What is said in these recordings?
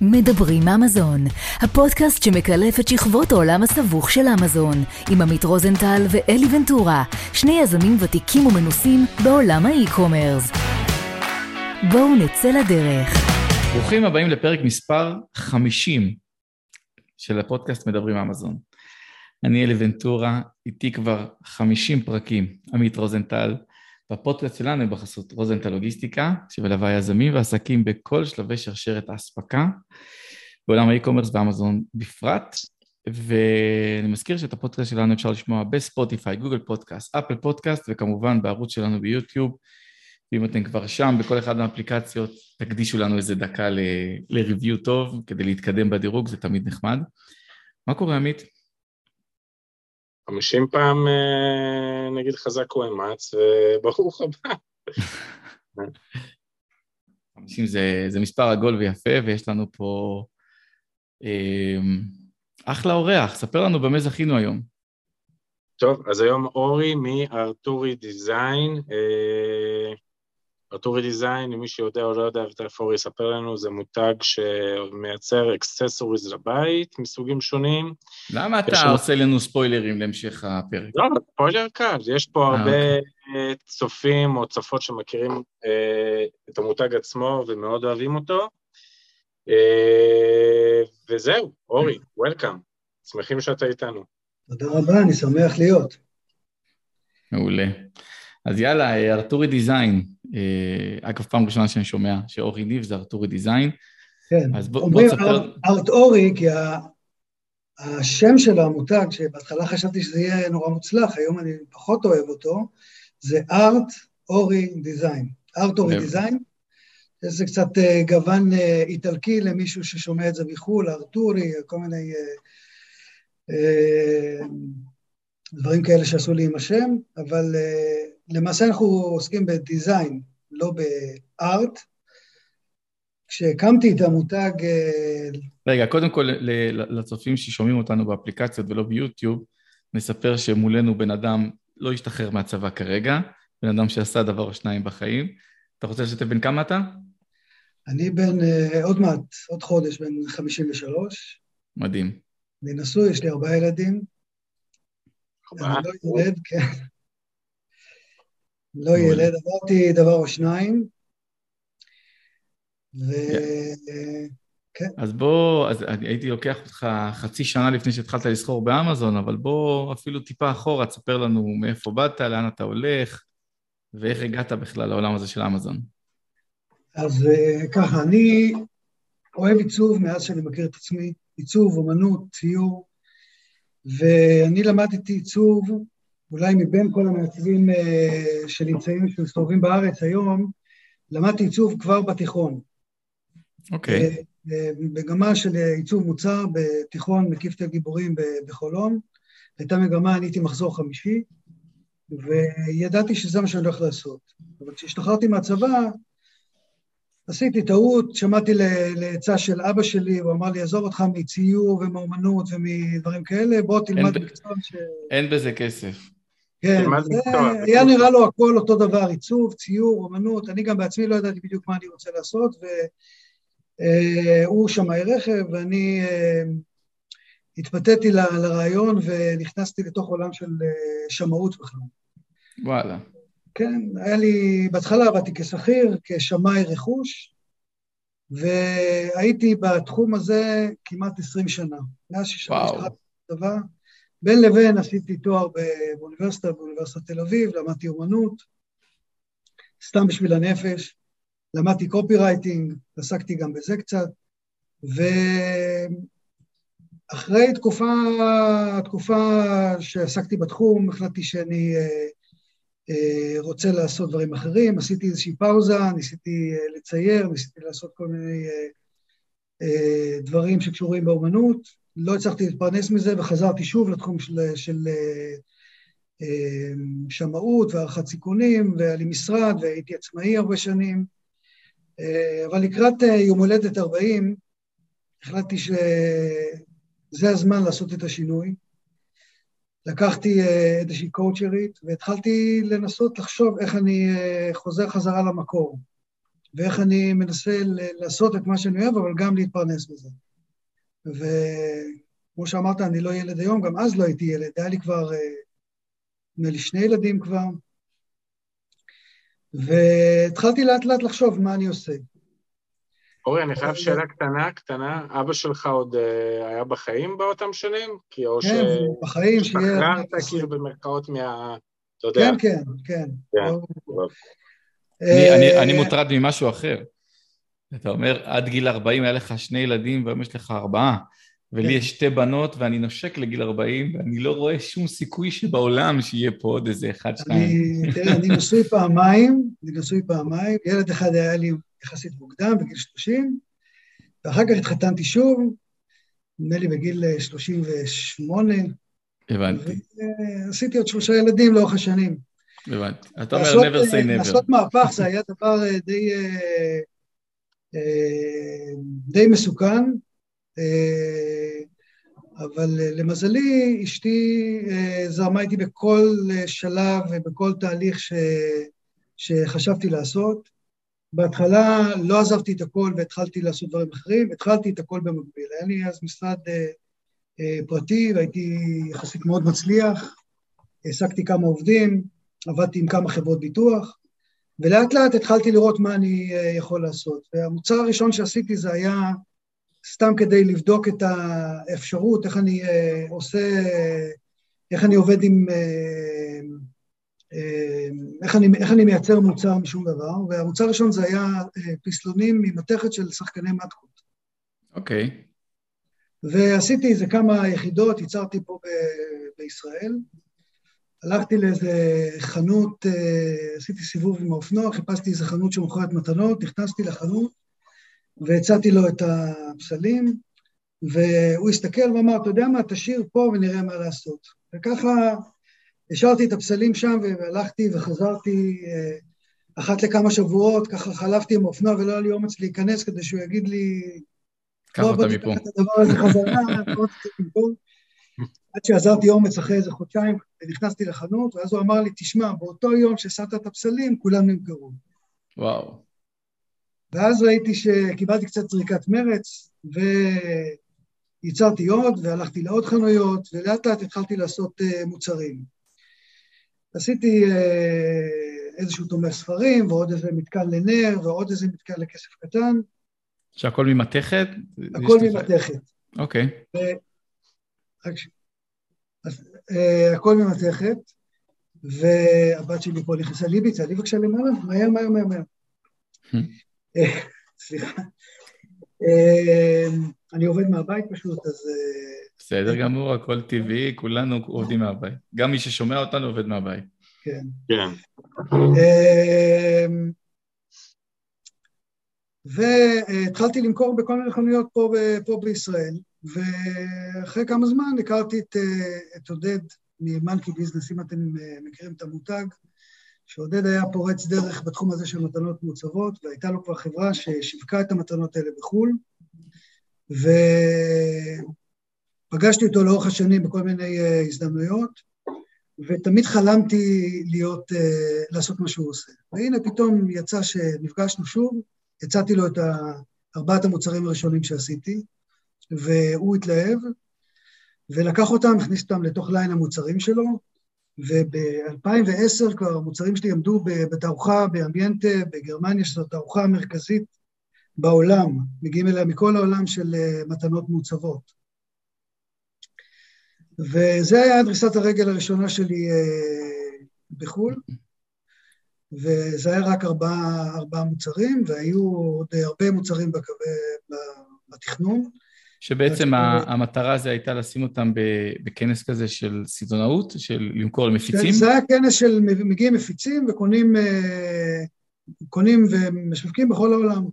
מדברים אמזון, הפודקאסט שמקלף את שכבות העולם הסבוך של אמזון, עם עמית רוזנטל ואלי ונטורה, שני יזמים ותיקים ומנוסים בעולם האי-קומרס. בואו נצא לדרך. ברוכים הבאים לפרק מספר 50 של הפודקאסט מדברים אמזון. אני אלי ונטורה, איתי כבר 50 פרקים, עמית רוזנטל, בפודקאסט שלנו בחסות רוזנטל לוגיסטיקה, שמלווה יזמים ועסקים בכל שלבי שרשרת האספקה, בעולם ה e-commerce ואמזון בפרט. ואני מזכיר שאת הפודקאסט שלנו אפשר לשמוע בספוטיפיי, גוגל פודקאסט, אפל פודקאסט, וכמובן בערוץ שלנו ביוטיוב. ואם אתם כבר שם בכל אחת מהאפליקציות, תקדישו לנו איזה דקה ל-review טוב כדי להתקדם בדירוג, זה תמיד נחמד. מה קורה, עמית? חמישים פעם אה, נגיד חזק ואמץ, וברוך הבא. חמישים זה, זה מספר עגול ויפה, ויש לנו פה אה, אחלה אורח, ספר לנו במה זכינו היום. טוב, אז היום אורי מארטאורי דיזיין. אה, ארטאורי דיזיין, למי שיודע או לא יודע איפה אורי יספר לנו, זה מותג שמייצר accessories לבית מסוגים שונים. למה אתה שם... עושה לנו ספוילרים להמשך הפרק? לא, ספוילר קל, יש פה אה, אה, הרבה אוקיי. צופים או צופות שמכירים אה, את המותג עצמו ומאוד אוהבים אותו. אה, וזהו, אורי, וולקאם, שמחים שאתה איתנו. תודה רבה, אני שמח להיות. מעולה. אז יאללה, ארתורי דיזיין, אה, אגב, פעם ראשונה שאני שומע שאורי ניב זה ארתורי דיזיין. כן, אז בוא, אומרים בוא תספר... ארט אורי, כי השם של המותג, שבהתחלה חשבתי שזה יהיה נורא מוצלח, היום אני פחות אוהב אותו, זה ארט אורי דיזיין. ארט אורי דיזיין, זה קצת אה, גוון אה, איטלקי למישהו ששומע את זה מחו"ל, ארטורי, כל מיני דברים כאלה שעשו לי עם השם, אבל למעשה אנחנו עוסקים בדיזיין, לא בארט. כשהקמתי את המותג... אה, רגע, קודם כל לצופים ששומעים אותנו באפליקציות ולא ביוטיוב, נספר שמולנו בן אדם לא השתחרר מהצבא כרגע, בן אדם שעשה דבר או שניים בחיים. אתה רוצה לשתף בן כמה אתה? אני בן, uh, עוד מעט, עוד חודש, בן 53. מדהים. אני נשוי, יש לי ארבעה ילדים. ארבעה? אני לא ילד, כן. לא ילד, עברתי דבר או שניים, ו... כן. אז בוא, אז אני הייתי לוקח אותך חצי שנה לפני שהתחלת לסחור באמזון, אבל בוא אפילו טיפה אחורה, תספר לנו מאיפה באת, לאן אתה הולך, ואיך הגעת בכלל לעולם הזה של אמזון. אז אה, ככה, אני אוהב עיצוב מאז שאני מכיר את עצמי, עיצוב, אומנות, ציור, ואני למדתי עיצוב אולי מבין כל המעצבים אה, שנמצאים, שמסתובבים בארץ היום, למדתי עיצוב כבר בתיכון. אוקיי. Okay. אה, במגמה של עיצוב מוצר בתיכון מקיף תל גיבורים בחולון. הייתה מגמה, אני הייתי מחזור חמישי, וידעתי שזה מה שאני הולך לעשות. אבל כשהשתחררתי מהצבא, עשיתי טעות, שמעתי לעצה של אבא שלי, הוא אמר לי, עזוב אותך מציור ומאומנות ומדברים כאלה, בוא תלמד מקצוע ש... אין בזה כסף. כן, זה היה נראה לו הכל אותו דבר, עיצוב, ציור, אמנות, אני גם בעצמי לא ידעתי בדיוק מה אני רוצה לעשות, והוא שמאי רכב, ואני אה, התפתיתי לרעיון ונכנסתי לתוך עולם של אה, שמאות בכלל. וואלה. כן, היה לי, בהתחלה עבדתי כשכיר, כשמאי רכוש, והייתי בתחום הזה כמעט 20 שנה. מאז ששמעתי דבר. בין לבין עשיתי תואר באוניברסיטה, באוניברסיטת תל אביב, למדתי אומנות, סתם בשביל הנפש, למדתי קופי רייטינג, עסקתי גם בזה קצת, ואחרי תקופה, תקופה שעסקתי בתחום, החלטתי שאני אה, אה, רוצה לעשות דברים אחרים, עשיתי איזושהי פאוזה, ניסיתי אה, לצייר, ניסיתי לעשות כל מיני אה, אה, דברים שקשורים באומנות, לא הצלחתי להתפרנס מזה וחזרתי שוב לתחום של, של אה, אה, שמאות והערכת סיכונים, והיה לי משרד והייתי עצמאי הרבה שנים. אה, אבל לקראת יום הולדת 40, החלטתי שזה הזמן לעשות את השינוי. לקחתי איזושהי קואוצ'רית והתחלתי לנסות לחשוב איך אני חוזר חזרה למקור. ואיך אני מנסה לעשות את מה שאני אוהב, אבל גם להתפרנס בזה. וכמו שאמרת, אני לא ילד היום, גם אז לא הייתי ילד, היה לי כבר, אה, נדמה לי שני ילדים כבר, והתחלתי לאט לאט לחשוב מה אני עושה. אורי, אני חייב שאלה קטנה, קטנה. אבא שלך עוד uh, היה בחיים באותם שנים? כי או כן, ש... בחיים, שיהיה... השתחררת כאילו במרכאות מה... אתה יודע. כן, כן, כן. כן. אני, אני, אני מוטרד ממשהו אחר. אתה אומר, עד גיל 40 היה לך שני ילדים והיום יש לך ארבעה, ולי כן. יש שתי בנות ואני נושק לגיל 40 ואני לא רואה שום סיכוי שבעולם שיהיה פה עוד איזה אחד, שניים. תראה, אני נשוי פעמיים, אני נשוי פעמיים, ילד אחד היה לי יחסית מוקדם, בגיל 30, ואחר כך התחתנתי שוב, נדמה לי בגיל 38. הבנתי. ועשיתי עוד שלושה ילדים לאורך השנים. הבנתי. אתה אומר never say never. לעשות מהפך זה היה דבר אה, די, אה, אה, די מסוכן, אבל למזלי אשתי זרמה איתי בכל שלב ובכל תהליך ש, שחשבתי לעשות. בהתחלה לא עזבתי את הכל והתחלתי לעשות דברים אחרים, התחלתי את הכל במקביל. היה לי אז משרד פרטי והייתי יחסית מאוד מצליח, העסקתי כמה עובדים, עבדתי עם כמה חברות ביטוח, ולאט לאט התחלתי לראות מה אני אה, יכול לעשות. והמוצר הראשון שעשיתי זה היה סתם כדי לבדוק את האפשרות, איך אני אה, עושה, איך אני עובד עם... אה, איך אני, איך אני מייצר מוצר משום דבר, והמוצר הראשון זה היה פסלונים ממתכת של שחקני מתקות. אוקיי. Okay. ועשיתי איזה כמה יחידות, ייצרתי פה ב- בישראל, הלכתי לאיזה חנות, אה, עשיתי סיבוב עם האופנוע, חיפשתי איזה חנות שמוכרת מתנות, נכנסתי לחנות והצעתי לו את הפסלים, והוא הסתכל ואמר, אתה יודע מה, תשאיר פה ונראה מה לעשות. וככה השארתי את הפסלים שם והלכתי וחזרתי אה, אחת לכמה שבועות, ככה חלפתי עם האופנוע ולא היה לי אומץ להיכנס כדי שהוא יגיד לי... קח אותה מפה. את הדבר הזה חזרה, עד שעזרתי אומץ אחרי איזה חודשיים, ונכנסתי לחנות, ואז הוא אמר לי, תשמע, באותו יום ששמת את הפסלים, כולם נמכרו. וואו. ואז ראיתי שקיבלתי קצת זריקת מרץ, וייצרתי עוד, והלכתי לעוד חנויות, ולאט לאט התחלתי לעשות uh, מוצרים. עשיתי uh, איזשהו תומך ספרים, ועוד איזה מתקן לנר, ועוד איזה מתקן לכסף קטן. שהכל ממתכת? הכל ממתכת. אוקיי. Okay. אז uh, הכל ממתכת, והבת שלי פה נכנסה ליבי, צעדי בבקשה למעלה, מהר, מהר, מהר, מהר. אה, סליחה. Uh, אני עובד מהבית פשוט, אז... בסדר גמור, הכל טבעי, כולנו עובדים מהבית. גם מי ששומע אותנו עובד מהבית. כן. כן. והתחלתי למכור בכל מיני חנויות פה, פה בישראל. ואחרי כמה זמן הכרתי את, אה, את עודד ממנקי ביזנס, אם אתם אה, מכירים את המותג, שעודד היה פורץ דרך בתחום הזה של מתנות מעוצבות, והייתה לו כבר חברה ששיווקה את המתנות האלה בחו"ל, ופגשתי אותו לאורך השנים בכל מיני אה, הזדמנויות, ותמיד חלמתי להיות, לעשות מה שהוא עושה. והנה פתאום יצא שנפגשנו שוב, הצעתי לו את ארבעת המוצרים הראשונים שעשיתי, והוא התלהב, ולקח אותם, הכניס אותם לתוך ליין המוצרים שלו, וב-2010 כבר המוצרים שלי עמדו בתערוכה באמביינטה בגרמניה, שזו התערוכה המרכזית בעולם, מגיעים אליה מכל העולם של אה, מתנות מעוצבות. וזה היה דריסת הרגל הראשונה שלי אה, בחו"ל, וזה היה רק ארבעה ארבע מוצרים, והיו עוד הרבה מוצרים בתכנון. שבעצם המטרה זה הייתה לשים אותם בכנס כזה של סיטונאות, של למכור למפיצים? זה היה כנס של מגיעים מפיצים וקונים אה, קונים ומשווקים בכל העולם.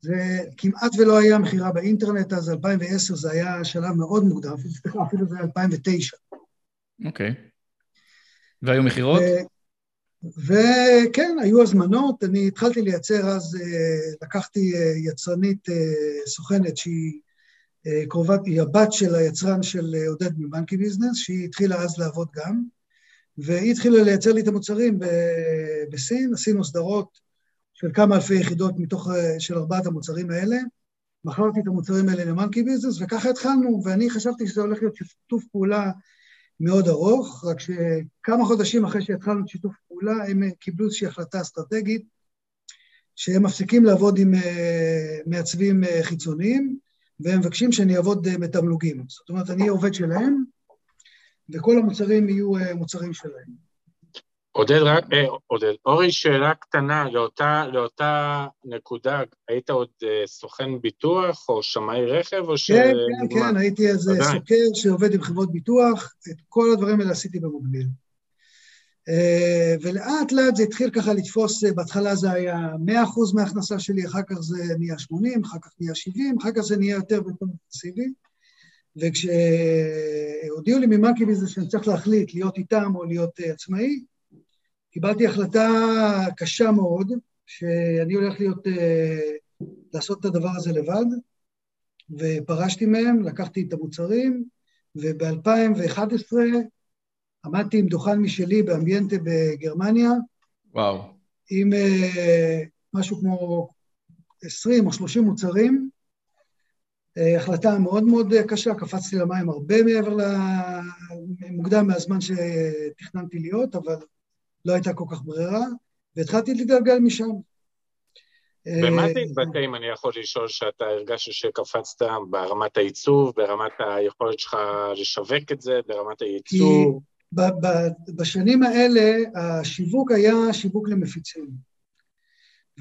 זה כמעט ולא היה מכירה באינטרנט, אז 2010 זה היה שלב מאוד מוקדם, אפילו זה היה 2009. אוקיי. והיו מכירות? וכן, היו הזמנות, אני התחלתי לייצר אז, אה, לקחתי אה, יצרנית סוכנת שהיא קרובת, היא הבת של היצרן של אה, עודד מבנקי ביזנס, שהיא התחילה אז לעבוד גם, והיא התחילה לייצר לי את המוצרים בסין, עשינו סדרות של כמה אלפי יחידות מתוך, של ארבעת המוצרים האלה. מכרתי את המוצרים האלה למאנקי ביזנס, וככה התחלנו, ואני חשבתי שזה הולך להיות שיתוף פעולה מאוד ארוך, רק שכמה חודשים אחרי שהתחלנו את שיתוף פעולה, הם קיבלו איזושהי החלטה אסטרטגית, שהם מפסיקים לעבוד עם מעצבים חיצוניים, והם מבקשים שאני אעבוד בתמלוגים. זאת אומרת, אני עובד שלהם, וכל המוצרים יהיו מוצרים שלהם. עודד, רק, אה, עודד, אורי, שאלה קטנה, לאותה, לאותה נקודה, היית עוד אה, סוכן ביטוח או שמאי רכב או ש... כן, כן, כן, הייתי איזה סוקר שעובד עם חברות ביטוח, את כל הדברים האלה עשיתי במקביל. אה, ולאט לאט זה התחיל ככה לתפוס, אה, בהתחלה זה היה 100% מההכנסה שלי, אחר כך זה נהיה 80, אחר כך נהיה 70, אחר כך זה נהיה יותר ויותר אינטנסיבי. וכשהודיעו לי ממאקי ביזנס שאני צריך להחליט להיות איתם או להיות אה, עצמאי, קיבלתי החלטה קשה מאוד, שאני הולך להיות, לעשות את הדבר הזה לבד, ופרשתי מהם, לקחתי את המוצרים, וב-2011 עמדתי עם דוכן משלי באמביינטה בגרמניה. וואו. עם uh, משהו כמו 20 או 30 מוצרים. Uh, החלטה מאוד מאוד קשה, קפצתי למים הרבה מעבר ל... מוקדם מהזמן שתכננתי להיות, אבל לא הייתה כל כך ברירה, והתחלתי להתגלגל משם. ומה זה התבטא, אם אני יכול לשאול, שאתה הרגשת שקפצת ברמת העיצוב, ברמת היכולת שלך לשווק את זה, ברמת הייצור? בשנים האלה השיווק היה שיווק למפיצים.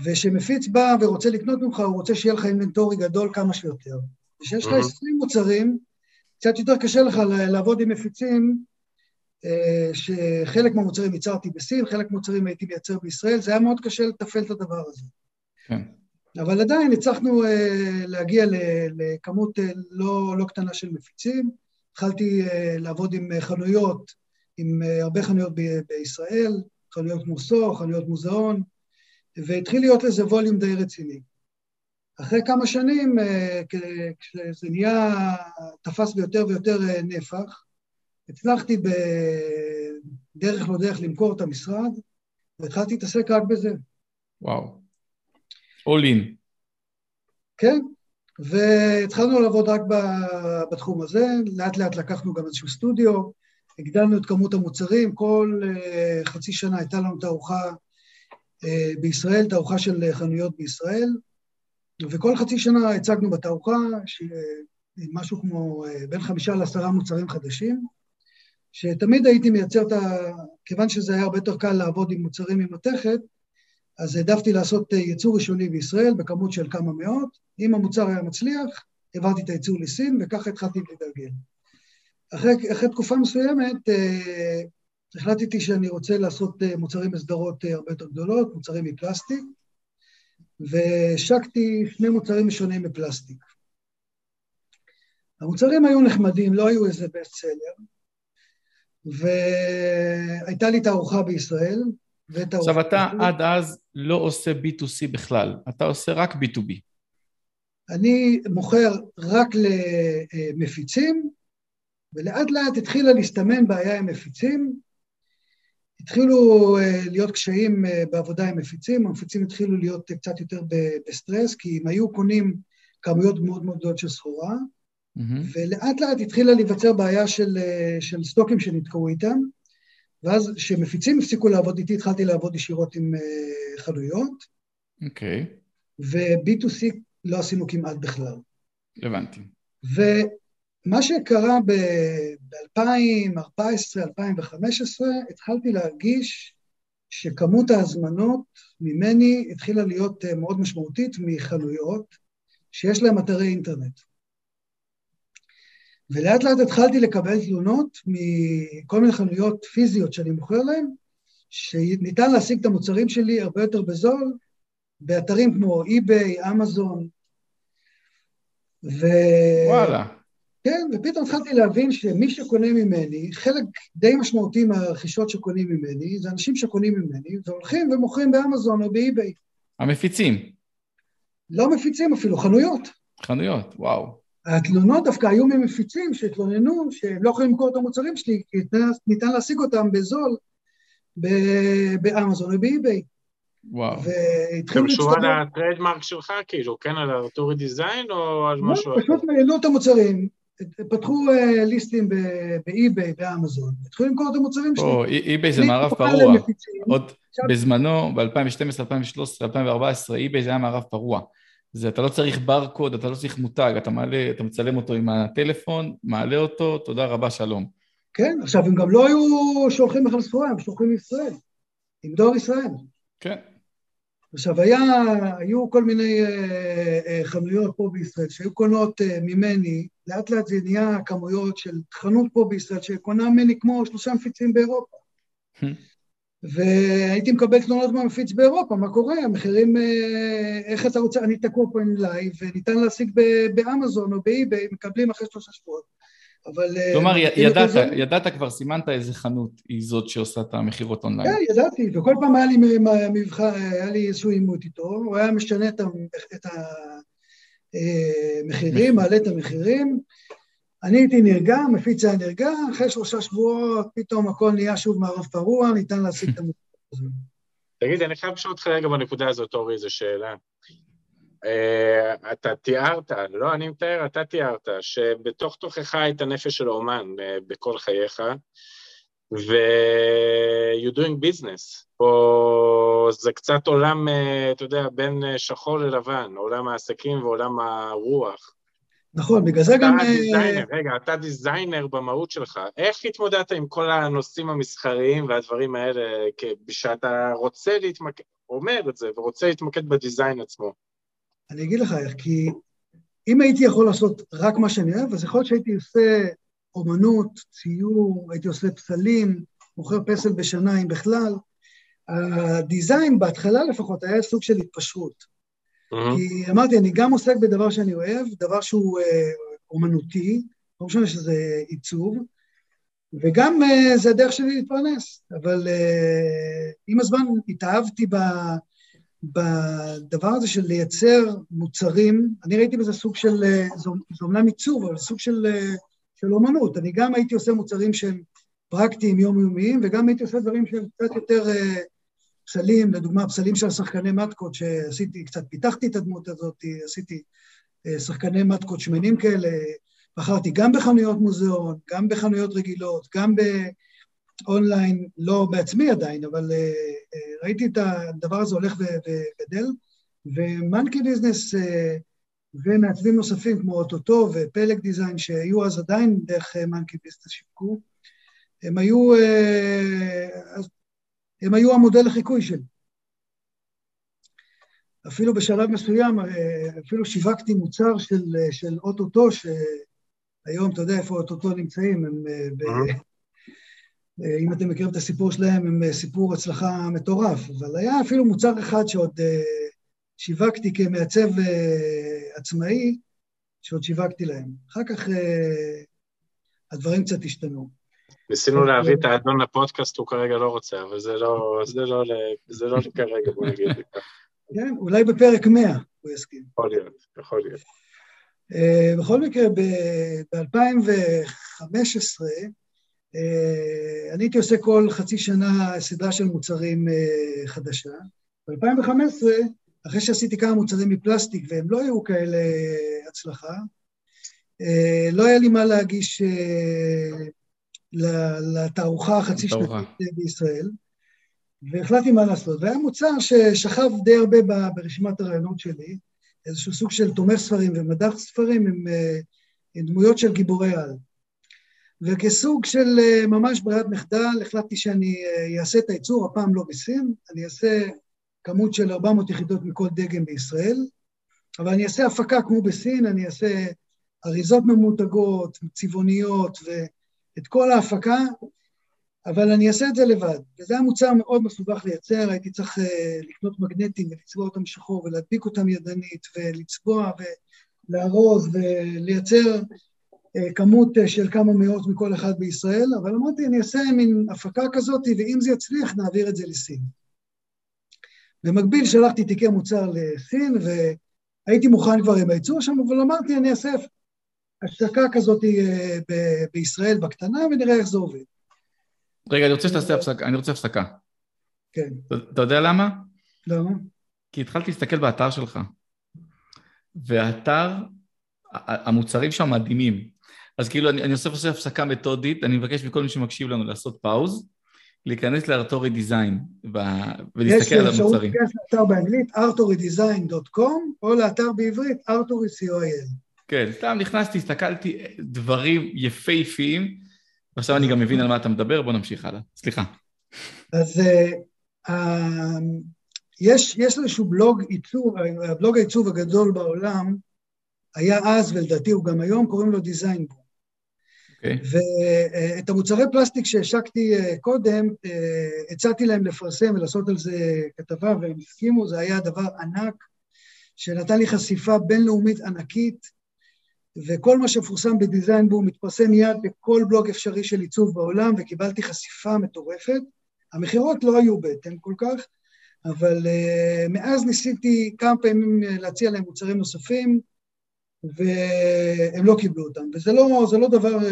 וכשמפיץ בא ורוצה לקנות ממך, הוא רוצה שיהיה לך אינבנטורי גדול כמה שיותר. וכשיש לך 20 מוצרים, קצת יותר קשה לך לעבוד עם מפיצים, אה, שחלק מהמוצרים ייצרתי בסין, חלק מהמוצרים הייתי מייצר בישראל, זה היה מאוד קשה לתפעל את הדבר הזה. כן. אבל עדיין הצלחנו אה, להגיע לכמות אה, לא, לא קטנה של מפיצים. התחלתי לעבוד עם חנויות עם אה, הרבה חנויות ב- בישראל, חנויות כמו סו, חנויות מוזיאון, והתחיל להיות לזה ווליום די רציני. אחרי כמה שנים, אה, כשזה נהיה, תפס ביותר ויותר אה, נפח, הצלחתי בדרך לא דרך למכור את המשרד, והתחלתי להתעסק רק בזה. וואו. All in. כן, והתחלנו לעבוד רק בתחום הזה, לאט לאט לקחנו גם איזשהו סטודיו, הגדלנו את כמות המוצרים, כל uh, חצי שנה הייתה לנו תערוכה uh, בישראל, תערוכה של חנויות בישראל, וכל חצי שנה הצגנו בתערוכה משהו כמו uh, בין חמישה לעשרה מוצרים חדשים, שתמיד הייתי מייצר את ה... כיוון שזה היה הרבה יותר קל לעבוד עם מוצרים ממתכת, אז העדפתי לעשות ייצור ראשוני בישראל בכמות של כמה מאות. אם המוצר היה מצליח, העברתי את הייצור לסין, וככה התחלתי להתגלגל. אחרי, אחרי תקופה מסוימת אה, החלטתי שאני רוצה לעשות אה, מוצרים בסדרות אה, הרבה יותר גדולות, מוצרים מפלסטיק, והשקתי שני מוצרים שונים מפלסטיק. המוצרים היו נחמדים, לא היו איזה בסט סלר, והייתה לי תערוכה בישראל, עכשיו אתה בישראל. עד אז לא עושה B2C בכלל, אתה עושה רק B2B. אני מוכר רק למפיצים, ולאט לאט התחילה להסתמן בעיה עם מפיצים, התחילו uh, להיות קשיים uh, בעבודה עם מפיצים, המפיצים התחילו להיות קצת יותר בסטרס, כי הם היו קונים כמויות מאוד מאוד גדולות של סחורה, mm-hmm. ולאט לאט התחילה להיווצר בעיה של, uh, של סטוקים שנתקעו איתם, ואז כשמפיצים הפסיקו לעבוד איתי, התחלתי לעבוד ישירות עם חנויות. אוקיי. Okay. ו-B2C לא עשינו כמעט בכלל. הבנתי. מה שקרה ב-2014, 2015, התחלתי להרגיש שכמות ההזמנות ממני התחילה להיות אה, מאוד משמעותית מחנויות שיש להן אתרי אינטרנט. ולאט לאט התחלתי לקבל תלונות מכל מיני חנויות פיזיות שאני מוכר להן, שניתן להשיג את המוצרים שלי הרבה יותר בזול באתרים כמו אי-ביי, אמזון, ו... וואלה. כן, ופתאום התחלתי להבין שמי שקונה ממני, חלק די משמעותי מהרכישות שקונים ממני, זה אנשים שקונים ממני, והולכים ומוכרים באמזון או באי-ביי. המפיצים. לא מפיצים אפילו, חנויות. חנויות, וואו. התלונות דווקא היו ממפיצים שהתלוננו שהם לא יכולים למכור את המוצרים שלי, כי ניתן להשיג אותם בזול באמזון או באי-ביי. וואו. והתחילו גם שהוא על להצטרף... ה trademark שלך, כאילו, כן על ארטאורי דיזיין או על לא, משהו אחר? פשוט העלו את המוצרים, פתחו אה, ליסטים באי-ביי, באמזון, התחילו למכור את המוצרים שלהם. או, אי- אי-ביי זה מערב פרוע. עוד בזמנו, ב-2012, 2013, 2014, אי-ביי זה היה מערב פרוע. זה, אתה לא צריך ברקוד, אתה לא צריך מותג, אתה מעלה, אתה מצלם אותו עם הטלפון, מעלה אותו, תודה רבה, שלום. כן, עכשיו הם גם לא היו שולחים בכלל סחורה, הם שולחים מישראל, עם דואר ישראל. כן. עכשיו, היה, היו כל מיני אה, אה, חנויות פה בישראל שהיו קונות אה, ממני, לאט לאט זה נהיה כמויות של חנות פה בישראל שקונה ממני כמו שלושה מפיצים באירופה. והייתי מקבל תלונות מהמפיץ באירופה, מה קורה? המחירים, אה, איך אתה רוצה, אני תקוע פה עם לייב, וניתן להשיג באמזון או באי-ביי, מקבלים אחרי שלושה שבועות. אבל... אה, כלומר, אם ידעת, אתה- ידעת כבר, סימנת איזה חנות היא זאת שעושה את המכירות אונליין. כן, ידעתי, וכל פעם היה לי מבחר, היה לי איזשהו עימות איתו, הוא היה משנה את את המחירים, מעלה את המחירים. אני הייתי נרגע, מפיץ היה נרגע, אחרי שלושה שבועות פתאום הכל נהיה שוב מערב פרוע, ניתן להשיג את המוצר הזה. תגיד, אני חייב לשאול אותך רגע בנקודה הזאת, אורי, איזו שאלה. Uh, אתה תיארת, לא אני מתאר, אתה תיארת, שבתוך תוכך היית נפש של אומן uh, בכל חייך, ו- you doing business, או זה קצת עולם, uh, אתה יודע, בין שחור ללבן, עולם העסקים ועולם הרוח. נכון, בגלל זה גם... אה, דיזיינר, רגע, אתה דיזיינר במהות שלך. איך התמודדת עם כל הנושאים המסחריים והדברים האלה, כשאתה רוצה להתמקד, אומר את זה, ורוצה להתמקד בדיזיין עצמו? אני אגיד לך איך, כי אם הייתי יכול לעשות רק מה שאני אוהב, אז יכול להיות שהייתי עושה אומנות, ציור, הייתי עושה פסלים, מוכר פסל בשנה אם בכלל. הדיזיין בהתחלה לפחות היה סוג של התפשרות. כי אמרתי, אני גם עוסק בדבר שאני אוהב, דבר שהוא אה, אומנותי, לא משנה שזה עיצוב, וגם אה, זה הדרך שלי להתפרנס. אבל אה, עם הזמן התאהבתי ב, בדבר הזה של לייצר מוצרים, אני ראיתי בזה סוג של, אה, זה אומנם עיצוב, אבל סוג של, אה, של אומנות. אני גם הייתי עושה מוצרים שהם פרקטיים, יומיומיים, וגם הייתי עושה דברים שהם קצת יותר... אה, פסלים, לדוגמה פסלים של שחקני מתקות שעשיתי, קצת פיתחתי את הדמות הזאת, עשיתי שחקני מתקות שמנים כאלה, בחרתי גם בחנויות מוזיאון, גם בחנויות רגילות, גם באונליין, לא בעצמי עדיין, אבל אה, אה, ראיתי את הדבר הזה הולך וגדל, ומאנקי ביזנס ומעצבים נוספים כמו אוטוטו ופלג דיזיין, שהיו אז עדיין דרך מאנקי ביזנס שיווקו, הם היו, הם היו המודל לחיקוי שלי. אפילו בשלב מסוים, אפילו שיווקתי מוצר של, של אוטוטו, שהיום, אתה יודע איפה אוטוטו נמצאים, הם ב... אם אתם מכירים את הסיפור שלהם, הם סיפור הצלחה מטורף, אבל היה אפילו מוצר אחד שעוד שיווקתי כמעצב עצמאי, שעוד שיווקתי להם. אחר כך הדברים קצת השתנו. ניסינו להביא את האדון לפודקאסט, הוא כרגע לא רוצה, אבל זה לא, זה לא, זה לא כרגע, בוא נגיד. כן, אולי בפרק 100 הוא יסכים. יכול להיות, יכול להיות. בכל מקרה, ב-2015, אני הייתי עושה כל חצי שנה סדרה של מוצרים חדשה. ב-2015, אחרי שעשיתי כמה מוצרים מפלסטיק והם לא היו כאלה הצלחה, לא היה לי מה להגיש לתערוכה החצי שנתית בישראל, והחלטתי מה לעשות. והיה מוצר ששכב די הרבה ברשימת הרעיונות שלי, איזשהו סוג של תומך ספרים ומדף ספרים עם, עם דמויות של גיבורי על. וכסוג של ממש ברירת מחדל, החלטתי שאני אעשה את הייצור, הפעם לא בסין, אני אעשה כמות של 400 יחידות מכל דגם בישראל, אבל אני אעשה הפקה כמו בסין, אני אעשה אריזות ממותגות, צבעוניות, ואת כל ההפקה, אבל אני אעשה את זה לבד. וזה היה מוצר מאוד מסובך לייצר, הייתי צריך לקנות מגנטים ולצבוע אותם שחור ולהדביק אותם ידנית ולצבוע ולארוז ולייצר כמות של כמה מאות מכל אחד בישראל, אבל אמרתי, אני אעשה מין הפקה כזאת, ואם זה יצליח, נעביר את זה לסין. במקביל שלחתי תיקי מוצר לסין, והייתי מוכן כבר עם הייצור שם, אבל אמרתי, אני אעשה השקה כזאת ב- בישראל בקטנה, ונראה איך זה עובד. רגע, אני רוצה שתעשה הפסקה, אני רוצה הפסקה. כן. אתה יודע למה? למה? כי התחלתי להסתכל באתר שלך, והאתר, המוצרים שם מדהימים. אז כאילו, אני, אני עושה עכשיו הפסקה מתודית, אני מבקש מכל מי שמקשיב לנו לעשות פאוז, להיכנס לארטורי דיזיין ולהסתכל על המוצרים. יש אפשרות לאתר באנגלית, artorydesign.com, או לאתר בעברית, artory.co.il. כן, סתם נכנסתי, הסתכלתי, דברים יפהפיים, ועכשיו אני גם מבין על מה אתה מדבר, בוא נמשיך הלאה. סליחה. אז uh, יש, יש איזשהו בלוג עיצוב, הבלוג העיצוב הגדול בעולם, היה אז, ולדעתי הוא גם היום, קוראים לו דיזיין בו. Okay. אוקיי. ואת המוצרי פלסטיק שהשקתי אה, קודם, אה, הצעתי להם לפרסם ולעשות על זה כתבה, והם הסכימו, זה היה דבר ענק, שנתן לי חשיפה בינלאומית ענקית, וכל מה שמפורסם בדיזיין בו מתפרסם מיד בכל בלוג אפשרי של עיצוב בעולם, וקיבלתי חשיפה מטורפת. המכירות לא היו בהתאם כל כך, אבל uh, מאז ניסיתי כמה פעמים להציע להם מוצרים נוספים, והם לא קיבלו אותם. וזה לא, לא דבר uh,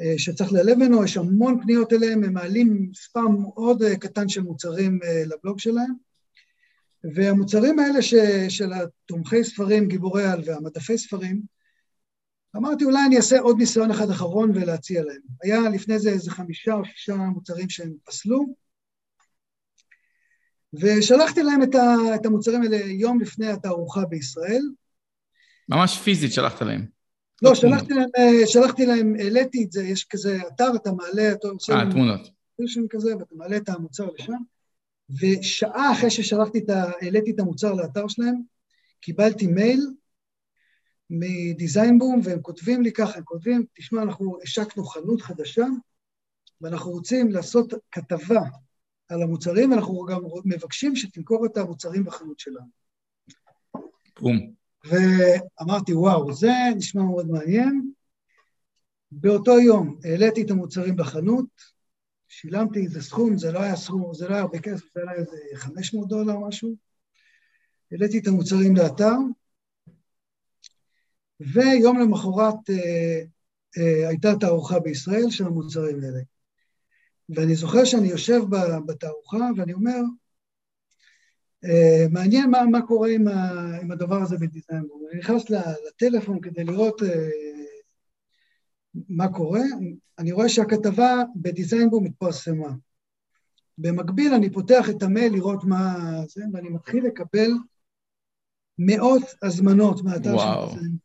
uh, שצריך להיעלב ממנו, יש המון פניות אליהם, הם מעלים מספר מאוד uh, קטן של מוצרים לבלוג שלהם. והמוצרים האלה ש, של התומכי ספרים, גיבורי על והמדפי ספרים, אמרתי אולי אני אעשה עוד ניסיון אחד אחרון ולהציע להם. היה לפני זה איזה חמישה או שישה מוצרים שהם פסלו, ושלחתי להם את, ה, את המוצרים האלה יום לפני התערוכה בישראל. ממש פיזית שלחת להם. לא, שלחתי להם, אה, שלחתי להם, העליתי את זה, יש כזה אתר, אתה מעלה, אתה עושה... אה, תמונות. כזה, ואתה מעלה את המוצר לשם. ושעה אחרי ששלחתי את ה... העליתי את המוצר לאתר שלהם, קיבלתי מייל מדיזיינבום, והם כותבים לי ככה, הם כותבים, תשמע, אנחנו השקנו חנות חדשה, ואנחנו רוצים לעשות כתבה על המוצרים, ואנחנו גם מבקשים שתמכור את המוצרים בחנות שלנו. בום. ואמרתי, וואו, זה נשמע מאוד מעניין. באותו יום העליתי את המוצרים בחנות, שילמתי איזה סכום, זה לא היה סכום, זה לא היה הרבה כסף, זה היה איזה 500 דולר משהו. העליתי את המוצרים לאתר, ויום למחרת אה, אה, הייתה תערוכה בישראל של המוצרים האלה. ואני זוכר שאני יושב בתערוכה ואני אומר, מעניין מה, מה קורה עם, ה, עם הדבר הזה בדיזיין. אני נכנס לטלפון כדי לראות אה, מה קורה, אני רואה שהכתבה בדיזיינבום התפרסמה. במקביל אני פותח את המייל לראות מה זה, ואני מתחיל לקבל מאות הזמנות מהאתר של דיזיינבום.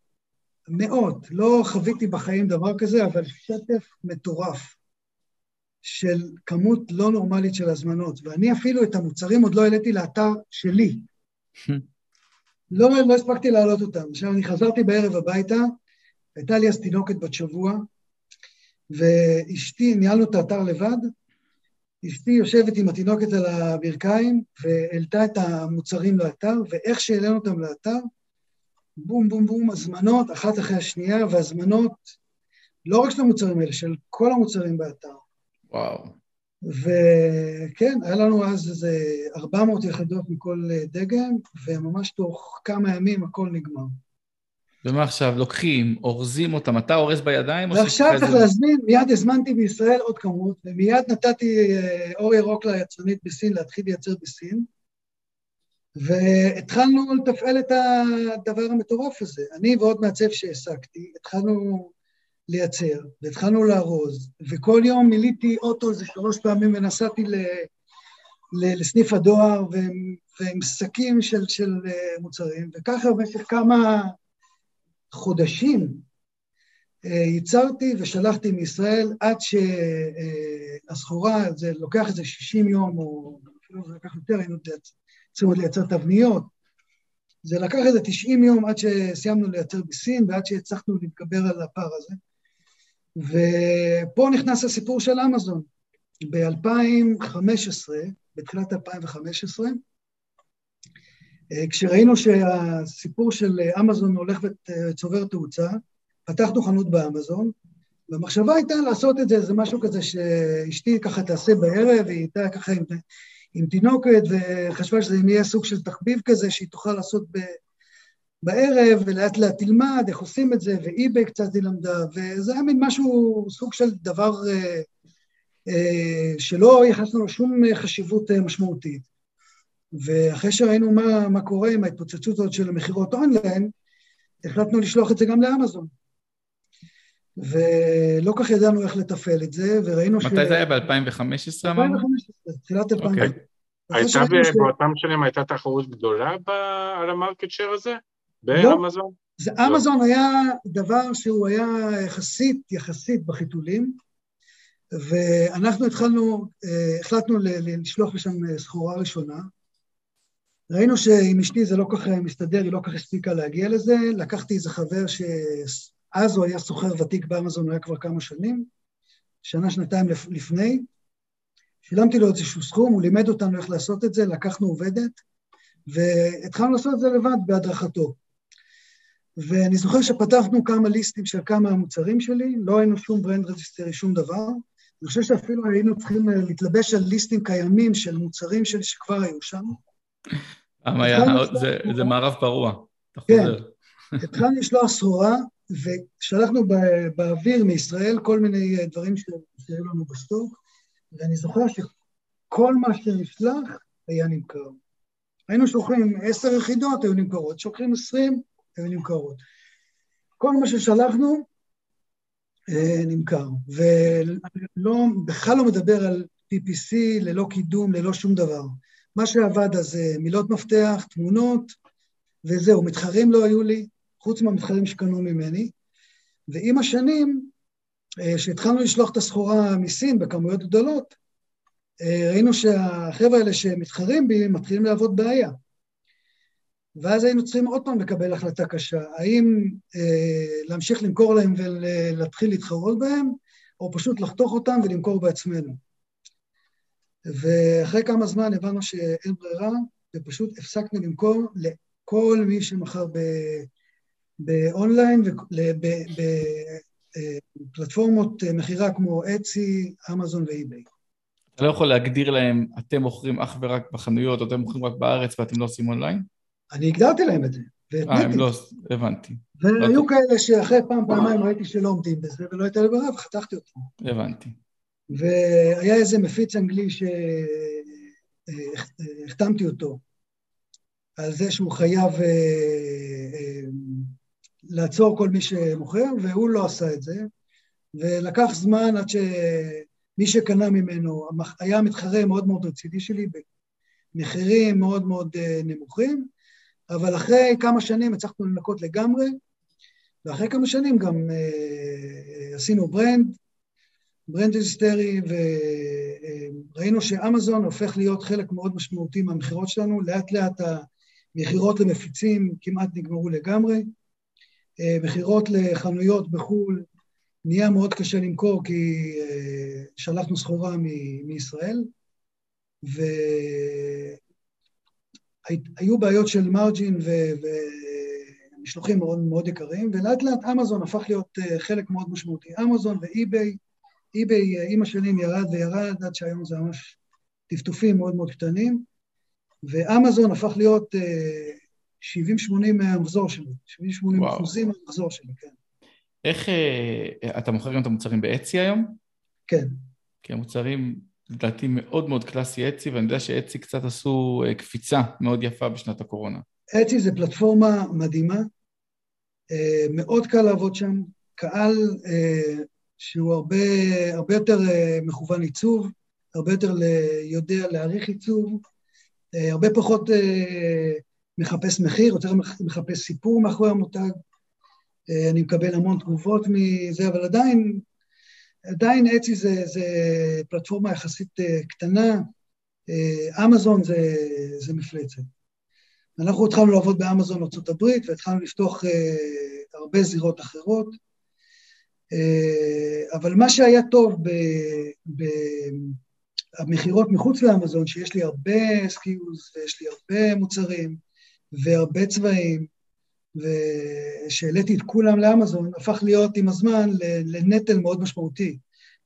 מאות, לא חוויתי בחיים דבר כזה, אבל שטף מטורף של כמות לא נורמלית של הזמנות. ואני אפילו את המוצרים עוד לא העליתי לאתר שלי. לא, לא הספקתי להעלות אותם. עכשיו, אני חזרתי בערב הביתה, הייתה לי אז תינוקת בת שבוע, ואשתי, ניהלנו את האתר לבד, אשתי יושבת עם התינוקת על הברכיים והעלתה את המוצרים לאתר, ואיך שהעלינו אותם לאתר, בום בום בום, הזמנות אחת אחרי השנייה, והזמנות לא רק של המוצרים האלה, של כל המוצרים באתר. וואו. וכן, היה לנו אז איזה 400 יחידות מכל דגם, וממש תוך כמה ימים הכל נגמר. ומה עכשיו, לוקחים, אורזים אותם, אתה אורז בידיים? ועכשיו צריך זה... להזמין, מיד הזמנתי בישראל עוד כמות, ומיד נתתי אה, אור ירוק ליצרנית בסין להתחיל לייצר בסין, והתחלנו לתפעל את הדבר המטורף הזה. אני ועוד מעצב שהעסקתי, התחלנו לייצר, והתחלנו לארוז, וכל יום מילאתי אוטו איזה שלוש פעמים ונסעתי ל... לסניף הדואר ועם שקים של, של אה, מוצרים, וככה במשך כמה חודשים אה, ייצרתי ושלחתי מישראל עד שהסחורה, זה לוקח איזה 60 יום, או אפילו זה לקח יותר, היינו צריכים עוד לייצר תבניות. זה לקח איזה 90 יום עד שסיימנו לייצר בסין ועד שהצלחנו להתגבר על הפער הזה. ופה נכנס הסיפור של אמזון. ב-2015, בתחילת 2015, אה, כשראינו שהסיפור של אמזון הולך וצובר תאוצה, פתחנו חנות באמזון, והמחשבה הייתה לעשות את זה, זה משהו כזה שאשתי ככה תעשה בערב, היא הייתה ככה עם, עם תינוקת, וחשבה שזה יהיה סוג של תחביב כזה שהיא תוכל לעשות ב, בערב, ולאט לאט תלמד איך עושים את זה, ואי-ביי קצת היא למדה, וזה היה מין משהו, סוג של דבר אה, אה, שלא ייחסנו לו שום חשיבות אה, משמעותית. ואחרי שראינו מה, מה קורה עם ההתפוצצות הזאת של המכירות אונליין, החלטנו לשלוח את זה גם לאמזון. ולא כך ידענו איך לתפעל את זה, וראינו מתי ש... מתי זה היה? ב-2015 אמרנו? 2015, תחילת 2015. Okay. הייתה ב... ש... באותם שנים הייתה תחרות גדולה ב... על המרקט שייר הזה? באמזון? לא, זה, לא. אמזון היה דבר שהוא היה יחסית, יחסית בחיתולים, ואנחנו התחלנו, אה, החלטנו לשלוח לשם אה, סחורה ראשונה. ראינו שעם אשתי זה לא כך מסתדר, היא לא כך הספיקה להגיע לזה. לקחתי איזה חבר שאז הוא היה סוחר ותיק באמזון, הוא היה כבר כמה שנים, שנה, שנתיים לפני. שילמתי לו איזשהו סכום, הוא לימד אותנו איך לעשות את זה, לקחנו עובדת, והתחלנו לעשות את זה לבד בהדרכתו. ואני זוכר שפתחנו כמה ליסטים של כמה המוצרים שלי, לא היינו שום ברנד רזיסטרי, שום דבר. אני חושב שאפילו היינו צריכים להתלבש על ליסטים קיימים של מוצרים שלי שכבר היו שם. זה מערב פרוע, אתה כן. חוזר. התחלנו לשלוח סחורה, ושלחנו באוויר מישראל כל מיני דברים שהיו לנו בסטוק, ואני זוכר שכל מה שנשלח היה נמכר. היינו שולחים עשר יחידות, היו נמכרות, שולחים עשרים, נמכרות. כל מה ששלחנו אה, נמכר, ובכלל לא מדבר על PPC ללא קידום, ללא שום דבר. מה שעבד אז זה מילות מפתח, תמונות, וזהו, מתחרים לא היו לי, חוץ מהמתחרים שקנו ממני. ועם השנים, כשהתחלנו לשלוח את הסחורה מסין בכמויות גדולות, אה, ראינו שהחבר'ה האלה שמתחרים בי מתחילים לעבוד בעיה. ואז היינו צריכים עוד פעם לקבל החלטה קשה, האם אה, להמשיך למכור להם ולהתחיל להתחרות בהם, או פשוט לחתוך אותם ולמכור בעצמנו. ואחרי כמה זמן הבנו שאין ברירה, ופשוט הפסקנו למכור לכל מי שמכר באונליין, בפלטפורמות אה, מכירה כמו אצי, אמזון ואיביי. אתה לא יכול להגדיר להם, אתם מוכרים אך ורק בחנויות, או אתם מוכרים רק בארץ ואתם לא עושים אונליין? אני הגדרתי להם את זה. אה, הם לא, הבנתי. והיו לא כאלה שאחרי פעם, פעמיים ראיתי שלא עומדים בזה, ולא הייתה לי ברירה, וחתכתי אותם. הבנתי. והיה איזה מפיץ אנגלי שהחתמתי אותו על זה שהוא חייב אה, אה, לעצור כל מי שמוכר, והוא לא עשה את זה, ולקח זמן עד שמי שקנה ממנו היה מתחרה מאוד מאוד רציני שלי במחירים מאוד מאוד אה, נמוכים, אבל אחרי כמה שנים הצלחנו לנקות לגמרי, ואחרי כמה שנים גם uh, עשינו brand, brand היסטרי, וראינו שאמזון הופך להיות חלק מאוד משמעותי מהמכירות שלנו, לאט לאט המכירות למפיצים כמעט נגמרו לגמרי, uh, מכירות לחנויות בחו"ל נהיה מאוד קשה למכור כי שלחנו סחורה מישראל, ו... היו בעיות של מרג'ין ומשלוחים מאוד מאוד יקרים, ולאט לאט אמזון הפך להיות אה, חלק מאוד משמעותי. אמזון ואי-ביי, אי-ביי עם השנים ירד וירד, עד שהיום זה ממש טפטופים מאוד מאוד קטנים, ואמזון הפך להיות 70-80 אה, מהמחזור שלי, 70-80 אחוזים מהמחזור שלי, כן. איך, אה, אתה מוכר גם את המוצרים באצי היום? כן. כי המוצרים לדעתי מאוד מאוד קלאסי אצי, ואני יודע שאצי קצת עשו אה, קפיצה מאוד יפה בשנת הקורונה. אצי זה פלטפורמה מדהימה, אה, מאוד קל לעבוד שם, קהל אה, שהוא הרבה, הרבה יותר מכוון עיצוב, הרבה יותר יודע להעריך עיצוב, הרבה פחות מחפש מחיר, יותר מחפש סיפור מאחורי המותג. אני מקבל המון תגובות מזה, אבל עדיין עדיין אצי זה, זה פלטפורמה יחסית אה, קטנה, אה, אמזון זה, זה מפלצת. אנחנו התחלנו לעבוד באמזון ארה"ב והתחלנו לפתוח אה, הרבה זירות אחרות, אבל מה שהיה טוב במכירות מחוץ לאמזון, שיש לי הרבה SKUs ויש לי הרבה מוצרים והרבה צבעים, ושהעליתי את כולם לאמזון, הפך להיות עם הזמן לנטל מאוד משמעותי.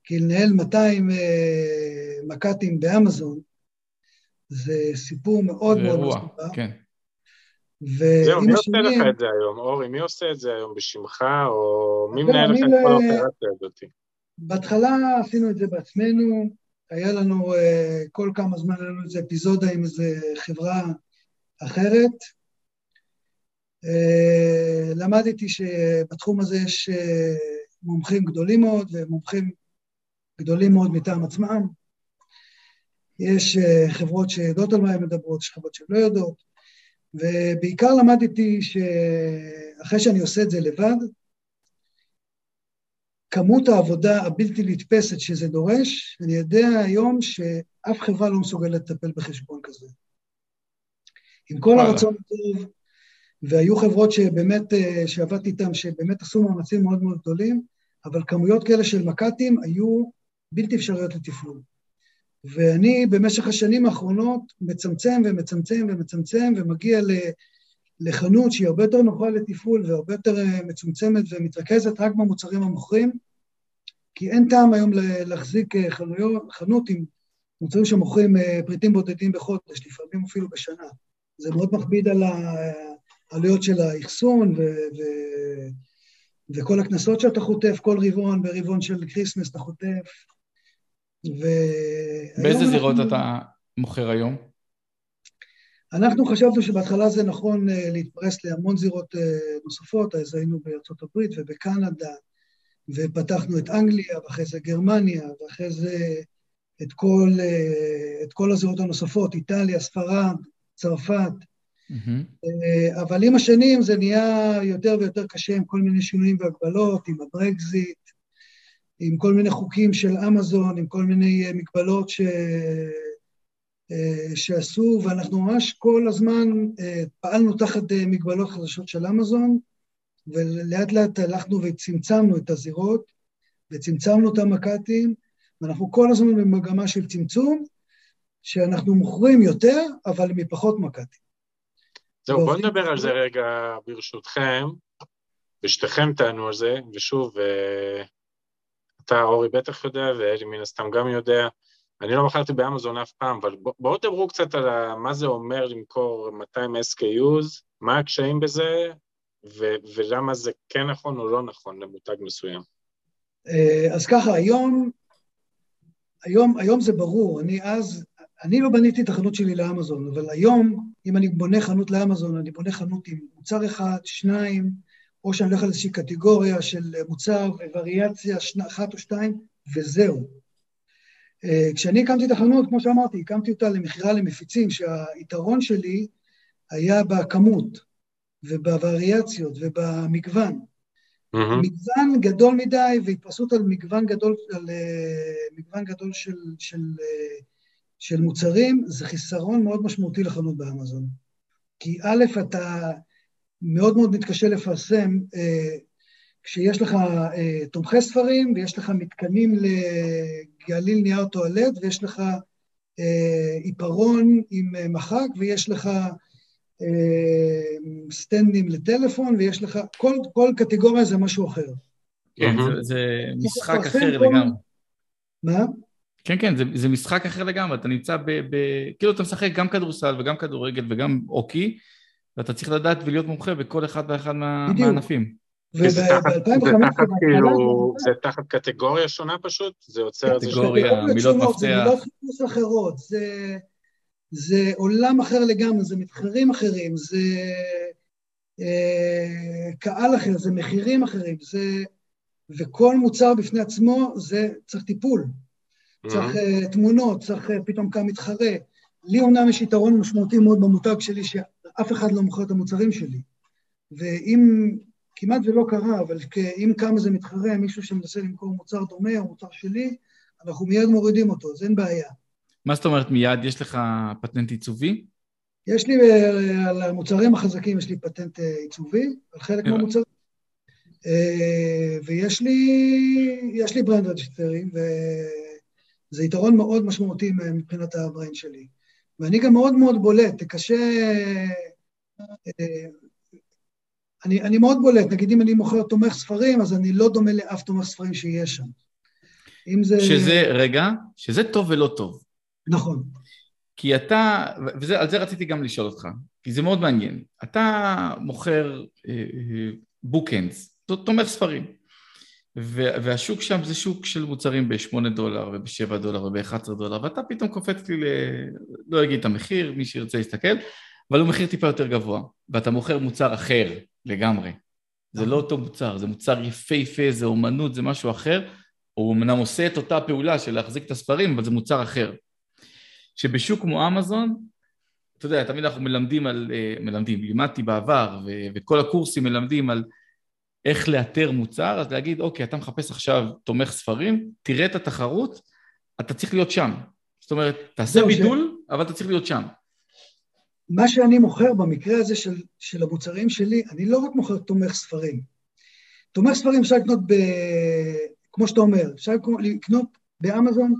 כי לנהל 200 אה, מק"טים באמזון, זה סיפור מאוד מאוד מסובך. כן. זהו, מי עושה לך את זה היום, אורי? מי עושה את זה היום בשמך, או מי מנהל לך את כל האופרציה הזאת? בהתחלה עשינו את זה בעצמנו, היה לנו, אה, כל כמה זמן היה לנו איזה אפיזודה עם איזה חברה אחרת. אה, למדתי שבתחום הזה יש אה, מומחים גדולים מאוד ומומחים גדולים מאוד מטעם עצמם. יש חברות שיודעות על מה הן מדברות, יש חברות שלא יודעות, ובעיקר למדתי שאחרי שאני עושה את זה לבד, כמות העבודה הבלתי נתפסת שזה דורש, אני יודע היום שאף חברה לא מסוגלת לטפל בחשבון כזה. עם כל הרצון הטוב, והיו חברות שבאמת, אה, שעבדתי איתן, שבאמת עשו מאמצים מאוד מאוד גדולים, אבל כמויות כאלה של מק"טים היו בלתי אפשריות לתפעול. ואני במשך השנים האחרונות מצמצם ומצמצם ומצמצם ומגיע לחנות שהיא הרבה יותר נוחה לתפעול והרבה יותר אה, מצומצמת ומתרכזת רק במוצרים המוכרים, כי אין טעם היום להחזיק אה, חנויות, חנות עם מוצרים שמוכרים פריטים בודדים בחודש, לפעמים אפילו בשנה. זה מאוד מכביד על העלויות של האחסון ו... ו... וכל הקנסות שאתה חוטף כל רבעון, ברבעון של Christmas אתה חוטף. ו... באיזה זירות אנחנו... אתה מוכר היום? אנחנו חשבנו שבהתחלה זה נכון אה, להתפרס להמון זירות אה, נוספות, אז היינו בארצות הברית ובקנדה, ופתחנו את אנגליה, ואחרי זה גרמניה, ואחרי זה את כל, uh, את כל הזירות הנוספות, איטליה, ספרד, צרפת. Mm-hmm. אבל עם השנים זה נהיה יותר ויותר קשה עם כל מיני שינויים והגבלות, עם הברקזיט, עם כל מיני חוקים של אמזון, עם כל מיני uh, מגבלות ש... אה, שעשו, ואנחנו ממש כל הזמן אה, פעלנו תחת אה, מגבלות חדשות של אמזון, ולאט לאט הלכנו וצמצמנו את הזירות, וצמצמנו את המק"טים, ואנחנו כל הזמן במגמה של צמצום, שאנחנו מוכרים יותר, אבל מפחות מק"טים. זהו, בואו נדבר על זה רגע ברשותכם, ושתיכם תענו על זה, ושוב, אתה אורי בטח יודע, ואלי מן הסתם גם יודע, אני לא מכרתי באמזון אף פעם, אבל בואו תדברו קצת על מה זה אומר למכור 200 SKUs, מה הקשיים בזה, ו- ולמה זה כן נכון או לא נכון למותג מסוים. אה, אז ככה, היום, היום, היום זה ברור, אני אז, אני לא בניתי את החנות שלי לאמזון, אבל היום, אם אני בונה חנות לאמזון, אני בונה חנות עם מוצר אחד, שניים, או שאני הולך על איזושהי קטגוריה של מוצר ווריאציה אחת או שתיים, וזהו. אה, כשאני הקמתי את החנות, כמו שאמרתי, הקמתי אותה למכירה למפיצים, שהיתרון שלי היה בכמות ובווריאציות ובמגוון. Mm-hmm. מגוון גדול מדי והתפרסות על מגוון גדול, על uh, מגוון גדול של, של, uh, של מוצרים, זה חיסרון מאוד משמעותי לחנות באמזון. כי א', אתה מאוד מאוד מתקשה לפרסם uh, כשיש לך uh, תומכי ספרים ויש לך מתקנים גליל נייר טואלט, ויש לך אה, עיפרון עם אה, מחק, ויש לך אה, סטנדים לטלפון, ויש לך, כל, כל קטגוריה זה משהו אחר. כן, זה, זה משחק אחר. לגמרי. מה? כן, כן, זה, זה משחק אחר לגמרי, אתה נמצא ב, ב... כאילו אתה משחק גם כדורסל וגם כדורגל וגם אוקי, ואתה צריך לדעת ולהיות מומחה בכל אחד ואחד מה, מהענפים. וזה כאילו, זה תחת קטגוריה שונה פשוט? זה יוצר איזה... קטגוריה, מילות מפתח. זה מילות חיפוש אחרות, זה, זה עולם אחר לגמרי, זה מתחרים אחרים, זה אה, קהל אחר, זה מחירים אחרים, זה... וכל מוצר בפני עצמו, זה צריך טיפול. צריך uh, תמונות, צריך uh, פתאום קם מתחרה. לי אומנם יש יתרון משמעותי מאוד במותג שלי, שאף אחד לא מוכר את המוצרים שלי. ואם כמעט ולא קרה, אבל אם קם איזה מתחרה, מישהו שמנסה למכור מוצר דומה או מוצר שלי, אנחנו מיד מורידים אותו, אז אין בעיה. מה זאת אומרת מיד? יש לך פטנט עיצובי? יש לי, אה, על המוצרים החזקים יש לי פטנט אה, עיצובי, על חלק מהמוצרים. אה, ויש לי, יש לי brand registry, וזה יתרון מאוד משמעותי מבחינת הברנד שלי. ואני גם מאוד מאוד בולט, קשה... אני, אני מאוד בולט, נגיד אם אני מוכר תומך ספרים, אז אני לא דומה לאף תומך ספרים שיש שם. אם זה... שזה, רגע, שזה טוב ולא טוב. נכון. כי אתה, ועל זה רציתי גם לשאול אותך, כי זה מאוד מעניין. אתה מוכר בוקאנס, אה, אה, תומך ספרים, והשוק שם זה שוק של מוצרים ב-8 דולר וב-7 דולר וב-11 דולר, ואתה פתאום קופץ לי ל... לא אגיד את המחיר, מי שירצה יסתכל, אבל הוא מחיר טיפה יותר גבוה, ואתה מוכר מוצר אחר לגמרי. זה לא אותו מוצר, זה מוצר יפהפה, זה אומנות, זה משהו אחר. הוא אמנם עושה את אותה פעולה של להחזיק את הספרים, אבל זה מוצר אחר. שבשוק כמו אמזון, אתה יודע, תמיד אנחנו מלמדים על, אה, מלמדים, לימדתי בעבר, ו- וכל הקורסים מלמדים על איך לאתר מוצר, אז להגיד, אוקיי, אתה מחפש עכשיו תומך ספרים, תראה את התחרות, אתה צריך להיות שם. זאת אומרת, תעשה בידול, ש... אבל אתה צריך להיות שם. מה שאני מוכר במקרה הזה של, של המוצרים שלי, אני לא רק מוכר תומך ספרים. תומך ספרים אפשר לקנות, ב, כמו שאתה אומר, אפשר לקנות באמזון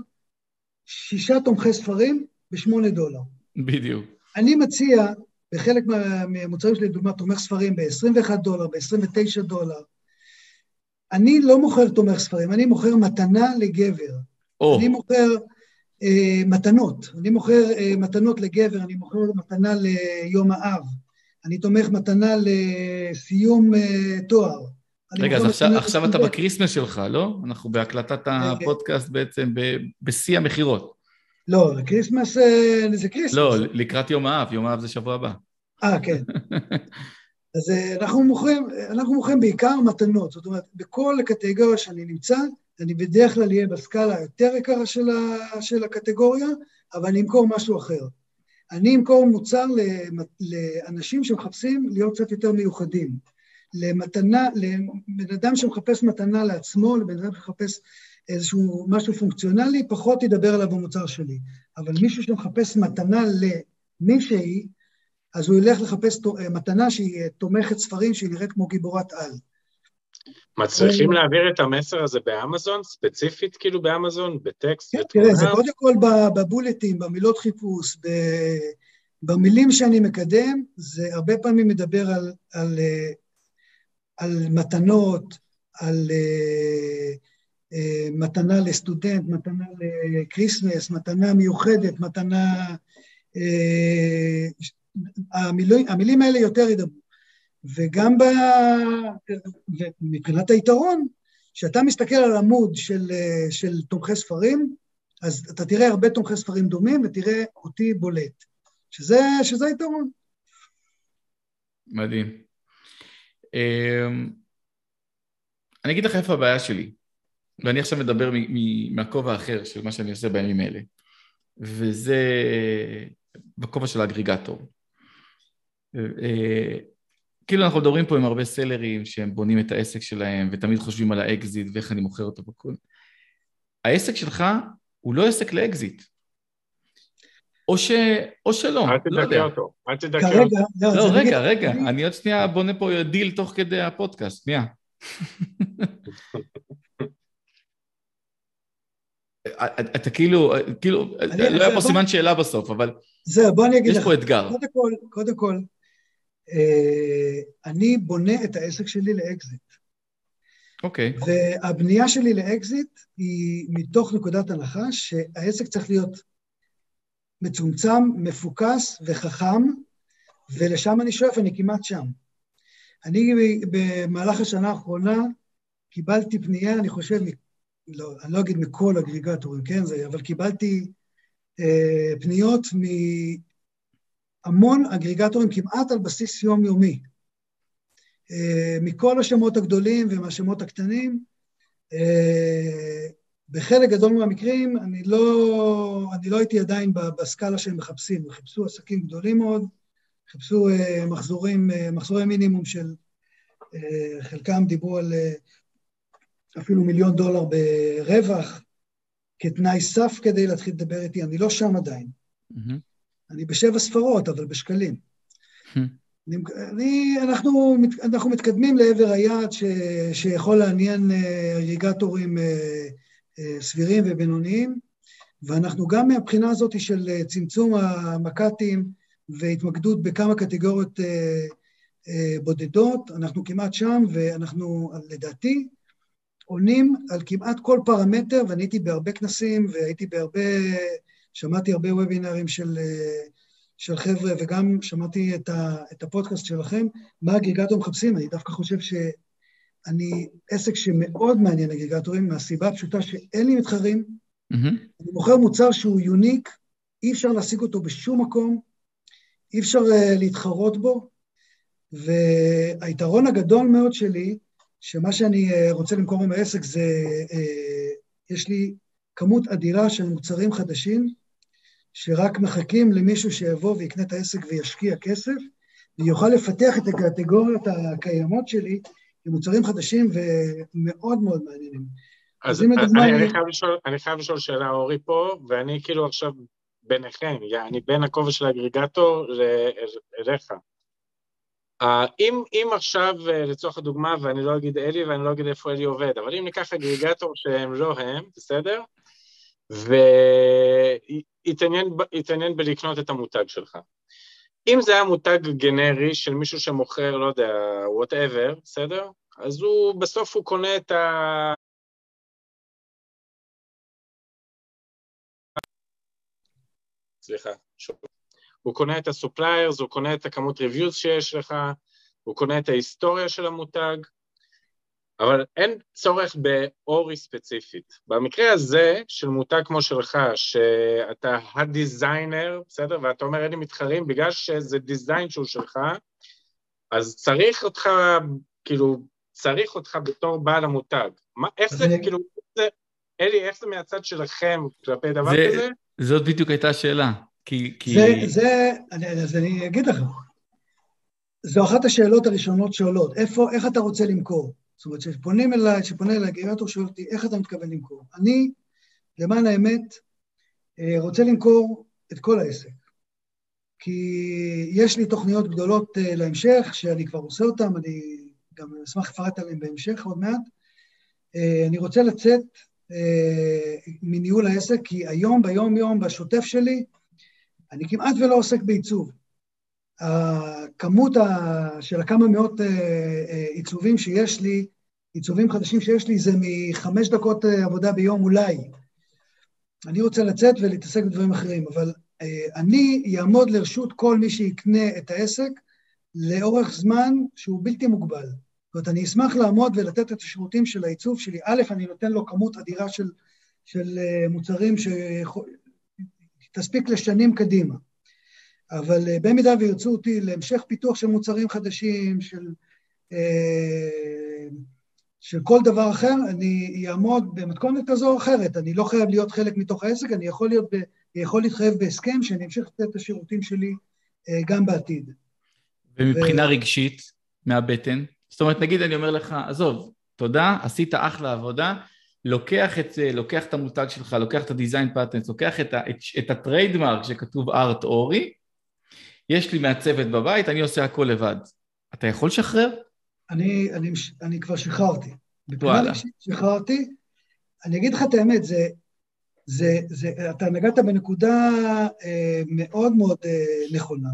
שישה תומכי ספרים בשמונה דולר. בדיוק. אני מציע בחלק מהמוצרים שלי, לדוגמה, תומך ספרים ב-21 דולר, ב-29 דולר. אני לא מוכר תומך ספרים, אני מוכר מתנה לגבר. Oh. אני מוכר אה, מתנות. אני מוכר אה, מתנות לגבר, אני מוכר מתנה ליום האב. אני מוכר מתנה לסיום אה, תואר. רגע, אז עכשיו, עכשיו אתה ב Christmas שלך, לא? אנחנו בהקלטת הפודקאסט בעצם בשיא המכירות. לא, Christmas אה, זה Christmas. לא, לקראת יום האב, יום האב זה שבוע הבא. אה, כן. אז אה, אנחנו מוכרים, אנחנו מוכרים בעיקר מתנות, זאת אומרת, בכל הקטגוריה שאני נמצא, אני בדרך כלל אהיה בסקאלה היותר יקרה של, ה, של הקטגוריה, אבל אני אמכור משהו אחר. אני אמכור מוצר לאנשים שמחפשים להיות קצת יותר מיוחדים. למתנה, לבן אדם שמחפש מתנה לעצמו, לבן אדם שמחפש איזשהו משהו פונקציונלי, פחות ידבר עליו במוצר שלי. אבל מישהו שמחפש מתנה למישהי, אז הוא ילך לחפש מתנה שהיא תומכת ספרים, שהיא נראית כמו גיבורת על. מצליחים להעביר את המסר הזה באמזון, ספציפית כאילו באמזון, בטקסט? כן, תראה, זה קודם כל בבולטים, במילות חיפוש, במילים שאני מקדם, זה הרבה פעמים מדבר על, על, על מתנות, על מתנה לסטודנט, מתנה לקריסמס, מתנה מיוחדת, מתנה... Uh, המילים, המילים האלה יותר ידברו. וגם ב... מבחינת היתרון, כשאתה מסתכל על עמוד של, של תומכי ספרים, אז אתה תראה הרבה תומכי ספרים דומים ותראה אותי בולט, שזה, שזה יתרון. מדהים. אמ, אני אגיד לך איפה הבעיה שלי, ואני עכשיו מדבר מהכובע האחר של מה שאני עושה בימים אלה, וזה בכובע של ה aggregator. אה, כאילו אנחנו מדברים פה עם הרבה סלרים שהם בונים את העסק שלהם ותמיד חושבים על האקזיט ואיך אני מוכר אותו בכל. העסק שלך הוא לא עסק לאקזיט. או, ש... או שלא, אל לא תדכא אותו, אל תדכא אותו. לא, לא רגע, רגע, אני עוד שנייה בונה פה דיל תוך כדי הפודקאסט, שנייה. אתה כאילו, כאילו, לא היה פה סימן שאלה בסוף, אבל זהו, בוא אני אגיד לך. יש פה אתגר. קודם כל, קודם כל, אה, אני בונה את העסק שלי לאקזיט. אוקיי. והבנייה שלי לאקזיט היא מתוך נקודת הנחה שהעסק צריך להיות מצומצם, מפוקס וחכם, ולשם אני שואף, אני כמעט שם. אני במהלך השנה האחרונה קיבלתי פנייה, אני חושב, לא, אני לא אגיד מכל אגריגטורים, כן, זה, אבל קיבלתי אה, פניות מהמון אגריגטורים כמעט על בסיס יומיומי. אה, מכל השמות הגדולים ומהשמות הקטנים, אה, בחלק גדול מהמקרים אני לא, אני לא הייתי עדיין בסקאלה שהם מחפשים, הם חיפשו עסקים גדולים מאוד, חיפשו uh, מחזורים, uh, מחזורי מינימום של, uh, חלקם דיברו על uh, אפילו מיליון דולר ברווח, כתנאי סף כדי להתחיל לדבר איתי, אני לא שם עדיין. Mm-hmm. אני בשבע ספרות, אבל בשקלים. Mm-hmm. אני, אני, אנחנו, אנחנו מתקדמים לעבר היעד ש, שיכול לעניין אגריגטורים uh, uh, סבירים ובינוניים, ואנחנו גם מהבחינה הזאת של צמצום המק"טים, והתמקדות בכמה קטגוריות אה, אה, בודדות, אנחנו כמעט שם, ואנחנו, לדעתי, עונים על כמעט כל פרמטר, ואני הייתי בהרבה כנסים, והייתי בהרבה, שמעתי הרבה וובינרים של, אה, של חבר'ה, וגם שמעתי את, ה, את הפודקאסט שלכם, מה אגריגטור מחפשים, אני דווקא חושב אני עסק שמאוד מעניין אגרגטורים, מהסיבה הפשוטה שאין לי מתחרים. Mm-hmm. אני מוכר מוצר שהוא יוניק, אי אפשר להשיג אותו בשום מקום, אי אפשר uh, להתחרות בו, והיתרון הגדול מאוד שלי, שמה שאני uh, רוצה למכור עם העסק זה, uh, יש לי כמות אדירה של מוצרים חדשים, שרק מחכים למישהו שיבוא ויקנה את העסק וישקיע כסף, ויוכל לפתח את הקטגוריות הקיימות שלי עם מוצרים חדשים ומאוד מאוד מעניינים. אז, אז לדוגמה... אני, אני, חייב לשאול, אני חייב לשאול שאלה, אורי פה, ואני כאילו עכשיו ביניכם, אני בין הכובע של האגריגטור אליך. Uh, אם, אם עכשיו, uh, לצורך הדוגמה, ואני לא אגיד אלי ואני לא אגיד איפה אלי עובד, אבל אם ניקח אגריגטור שהם לא הם, בסדר? ויתעניין בלקנות את המותג שלך. אם זה היה מותג גנרי של מישהו שמוכר, לא יודע, whatever, בסדר? אז הוא, בסוף הוא קונה את ה... סליחה, שוב. הוא קונה את ה suppliers, הוא קונה את הכמות reviews שיש לך, הוא קונה את ההיסטוריה של המותג, אבל אין צורך באורי ספציפית. במקרה הזה, של מותג כמו שלך, שאתה ה designer, בסדר? ואתה אומר, אין לי מתחרים, בגלל שזה design שהוא שלך, אז צריך אותך, כאילו, צריך אותך בתור בעל המותג. מה, איך זה, כאילו, זה, אלי, איך זה מהצד שלכם כלפי דבר זה, כזה? זאת בדיוק הייתה השאלה. כי... כי... זה, זה, אני, אז אני אגיד לך, זו אחת השאלות הראשונות שעולות, איפה, איך אתה רוצה למכור? זאת אומרת, כשפונים אליי, כשפונה אליי גריאטור שואל אותי, איך אתה מתכוון למכור? אני, למען האמת, אה, רוצה למכור את כל העסק. כי יש לי תוכניות גדולות אה, להמשך, שאני כבר עושה אותן, אני גם אשמח לפרט עליהן בהמשך עוד מעט. אה, אני רוצה לצאת מניהול העסק, כי היום, ביום-יום, בשוטף שלי, אני כמעט ולא עוסק בעיצוב. הכמות של הכמה מאות אה, אה, עיצובים שיש לי, עיצובים חדשים שיש לי, זה מחמש דקות אה, עבודה ביום אולי. אני רוצה לצאת ולהתעסק בדברים אחרים, אבל אני אעמוד לרשות כל מי שיקנה את העסק לאורך זמן שהוא בלתי מוגבל. זאת אומרת, אני אשמח לעמוד ולתת את השירותים של העיצוב שלי. א', אני נותן לו כמות אדירה של, של מוצרים שתספיק לשנים קדימה. אבל אה, במידה וירצו אותי להמשך פיתוח של מוצרים חדשים, של, אה, של כל דבר אחר, אני אעבוד במתכונת כזו או אחרת. אני לא חייב להיות חלק מתוך העסק, אני יכול, להיות ב, יכול להתחייב בהסכם שאני אמשיך לתת את השירותים שלי אה, גם בעתיד. ומבחינה ו... רגשית, מהבטן? זאת אומרת, נגיד אני אומר לך, עזוב, תודה, עשית אחלה עבודה, לוקח את, לוקח את המותג שלך, לוקח את ה design patents, לוקח את, ה, את, את ה trademark שכתוב ארט אורי, יש לי מעצבת בבית, אני עושה הכל לבד. אתה יכול לשחרר? אני, אני, אני כבר שחררתי. וואלה. שחררתי. אני אגיד לך את האמת, זה, זה, זה, אתה נגעת בנקודה אה, מאוד מאוד אה, נכונה.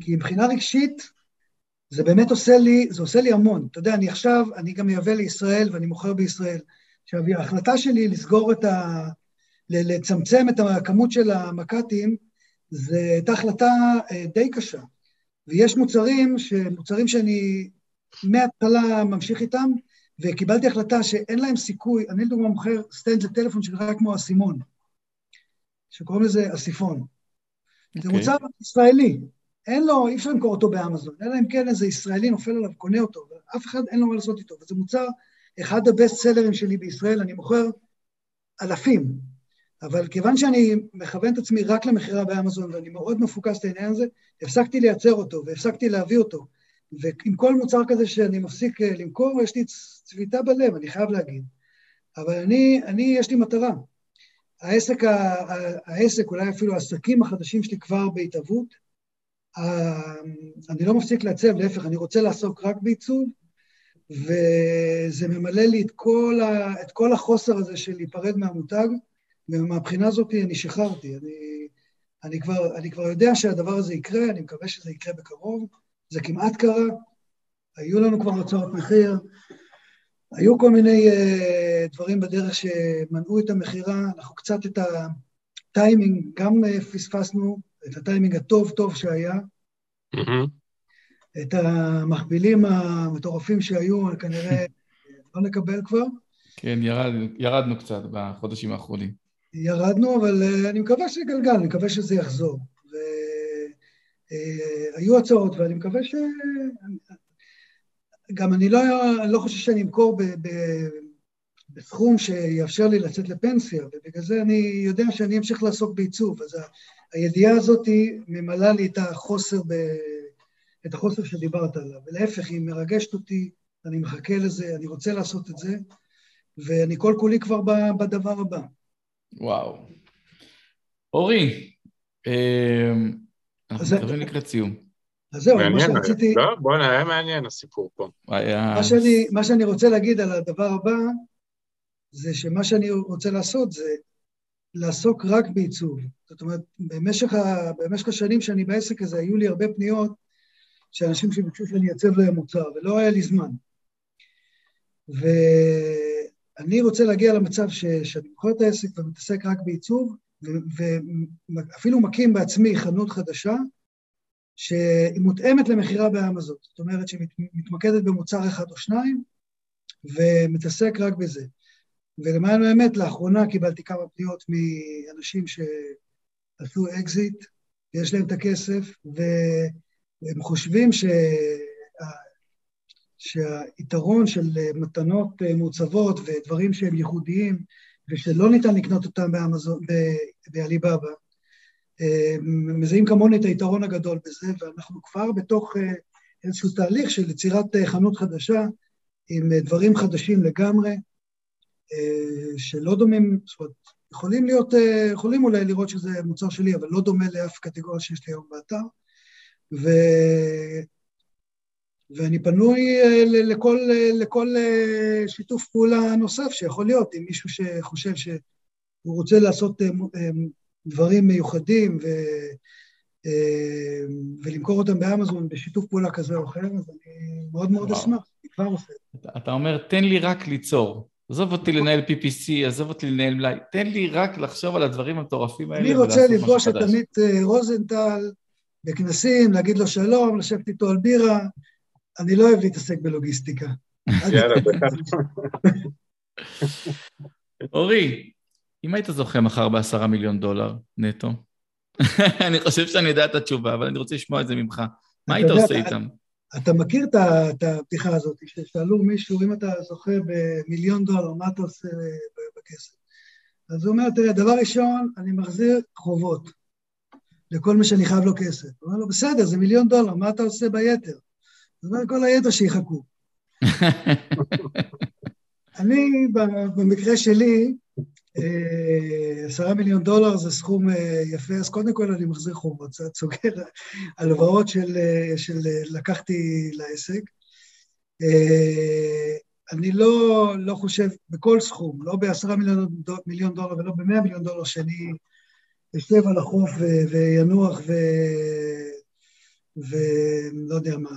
כי מבחינה רגשית, זה באמת עושה לי, זה עושה לי המון. אתה יודע, אני עכשיו, אני גם מייבא לישראל ואני מוכר בישראל. עכשיו, ההחלטה שלי לסגור את ה... לצמצם את הכמות של המק"טים, זו הייתה החלטה אה, די קשה. ויש מוצרים, מוצרים שאני מההתחלה ממשיך איתם, וקיבלתי החלטה שאין להם סיכוי, אני לדוגמה מוכר סטנד לטלפון שנראה כמו אסימון, שקוראים לזה אסיפון. Okay. זה אוקיי. מוצר ישראלי, אין לו, אי אפשר למכור אותו באמזון, אלא אם כן איזה ישראלי נופל עליו, קונה אותו, ואף אחד אין לו מה לעשות איתו. וזה מוצר, אחד הבסט סלרים שלי בישראל, אני מוכר אלפים, אבל כיוון שאני מכוון את עצמי רק למכירה באמזון ואני מאוד מפוקס את העניין הזה, הפסקתי לייצר אותו והפסקתי להביא אותו. ועם כל מוצר כזה שאני מפסיק אה, למכור, יש לי צביטה בלב, אני חייב להגיד. אבל אני, אני יש לי מטרה. העסק, העסק, אולי אפילו העסקים החדשים שלי כבר בהתהוות. אני לא מפסיק לעצב, להפך, אני רוצה לעסוק רק בעיצוב, וזה ממלא לי את כל, ה, את כל החוסר הזה של להיפרד מהמותג. ומהבחינה הזאת אני שחררתי. אני, אני, כבר, אני כבר יודע שהדבר הזה יקרה, אני מקווה שזה יקרה בקרוב. זה כמעט קרה, היו לנו כבר הוצאות מחיר, היו כל מיני uh, דברים בדרך שמנעו את המכירה, אנחנו קצת את הטיימינג, גם uh, פספסנו, את הטיימינג הטוב-טוב שהיה. Mm-hmm. את המכבילים המטורפים שהיו, כנראה לא נקבל כבר. כן, ירד, ירדנו קצת בחודשים האחרונים. ירדנו, אבל אה, אני מקווה שזה גלגל, אני מקווה שזה יחזור. והיו הצעות, ואני מקווה ש... גם אני לא, לא חושב שאני אמכור ב, ב, בסכום שיאפשר לי לצאת לפנסיה, ובגלל זה אני יודע שאני אמשיך לעסוק בעיצוב. אז הידיעה הזאת ממלאה לי את החוסר, ב, את החוסר שדיברת עליו. ולהפך, היא מרגשת אותי, אני מחכה לזה, אני רוצה לעשות את זה, ואני כל כולי כבר בדבר הבא. וואו. אורי, אה, אנחנו מתקרבים לקראת סיום. אז זהו, מה שרציתי... לא, בוא'נה, היה מעניין הסיפור פה. מה שאני, מה שאני רוצה להגיד על הדבר הבא, זה שמה שאני רוצה לעשות זה לעסוק רק בעיצוב. זאת אומרת, במשך, ה, במשך השנים שאני בעסק הזה, היו לי הרבה פניות של אנשים שביקשו שאני אעצב להם מוצר, ולא היה לי זמן. ואני רוצה להגיע למצב ש, שאני מוכר את העסק ומתעסק רק בעיצוב, ואפילו מקים בעצמי חנות חדשה, שהיא מותאמת למכירה באמזון. זאת אומרת שהיא מתמקדת במוצר אחד או שניים, ומתעסק רק בזה. ולמען האמת, לאחרונה קיבלתי כמה פניות מאנשים שעשו אקזיט, ויש להם את הכסף, והם חושבים שה... שהיתרון של מתנות מעוצבות ודברים שהם ייחודיים, ושלא ניתן לקנות אותם באמזון, בעליבאבא, מזהים כמוני את היתרון הגדול בזה, ואנחנו כבר בתוך אה, איזשהו תהליך של יצירת אה, חנות חדשה עם אה, דברים חדשים לגמרי, שלא דומים, זאת אומרת, יכולים להיות, יכולים אולי לראות שזה מוצר שלי, אבל לא דומה לאף קטגוריה שיש לי היום באתר. ו... ואני פנוי לכל, לכל שיתוף פעולה נוסף שיכול להיות, עם מישהו שחושב שהוא רוצה לעשות דברים מיוחדים ו, אה, ולמכור אותם באמזון בשיתוף פעולה כזה או אחר, אז אני מאוד מאוד וואו. אשמח, אני כבר עושה. אתה, אתה אומר, תן לי רק ליצור. עזוב אותי לנהל PPC, עזוב אותי לנהל מלאי, תן לי רק לחשוב על הדברים המטורפים האלה אני רוצה לפגוש את עמית אה, רוזנטל בכנסים, להגיד לו שלום, לשבת איתו על בירה. אני לא אוהב להתעסק בלוגיסטיקה. יאללה, אורי, אם היית זוכה מחר בעשרה מיליון דולר נטו, אני חושב שאני יודע את התשובה, אבל אני רוצה לשמוע את זה ממך. מה היית עושה איתם? אתה מכיר את הפתיחה הזאת, ששאלו מישהו, אם אתה זוכה במיליון דולר, מה אתה עושה בכסף? אז הוא אומר, תראה, דבר ראשון, אני מחזיר חובות לכל מי שאני חייב לו כסף. הוא אומר לו, בסדר, זה מיליון דולר, מה אתה עושה ביתר? הוא אומר, כל היתר שיחכו. אני, במקרה שלי, אה, עשרה מיליון דולר זה סכום אה, יפה, אז קודם כל אני מחזיר חובות, זה סוגר הלוואות של, אה, של לקחתי לעסק. אני לא, לא חושב בכל סכום, לא בעשרה מיליון, מיליון דולר ולא במאה מיליון דולר, שאני אשב על החוף וינוח ו... ולא יודע מה,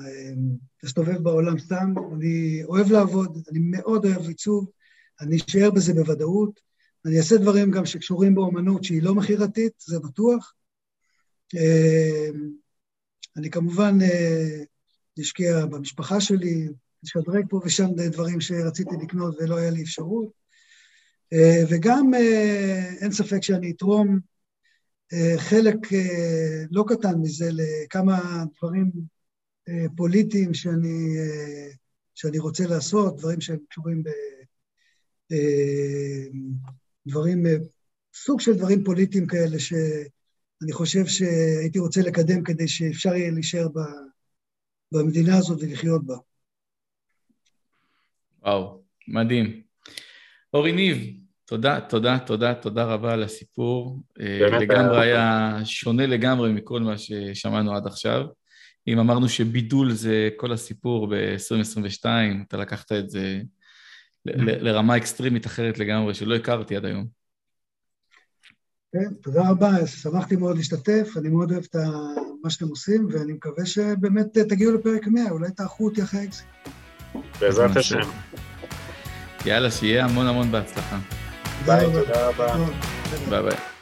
אסתובב בעולם סתם. אני אוהב לעבוד, אני מאוד אוהב עיצוב, אני אשאר בזה בוודאות. אני אעשה דברים גם שקשורים באומנות שהיא לא מכירתית, זה בטוח. אה, אני כמובן אה, אשקיע במשפחה שלי, אשדרג פה ושם דברים שרציתי לקנות ולא היה לי אפשרות. אה, וגם אין ספק שאני אתרום חלק לא קטן מזה לכמה דברים פוליטיים שאני, שאני רוצה לעשות, דברים שהם קשורים ב... דברים, אה, סוג של דברים פוליטיים כאלה שאני חושב שהייתי רוצה לקדם כדי שאפשר יהיה להישאר במדינה הזאת ולחיות בה. וואו, מדהים. אורי ניב, תודה, תודה, תודה, תודה רבה על הסיפור. אה, לגמרי היה שונה לגמרי מכל מה ששמענו עד עכשיו. אם אמרנו שבידול זה כל הסיפור ב-2022, אתה לקחת את זה לרמה אקסטרימית אחרת לגמרי, שלא הכרתי עד היום. כן, תודה רבה, שמחתי מאוד להשתתף, אני מאוד אוהב את מה שאתם עושים, ואני מקווה שבאמת תגיעו לפרק 100, אולי תארחו אותי אחרי האקזיט. בעזרת השם. יאללה, שיהיה המון המון בהצלחה. ביי, תודה רבה. ביי ביי.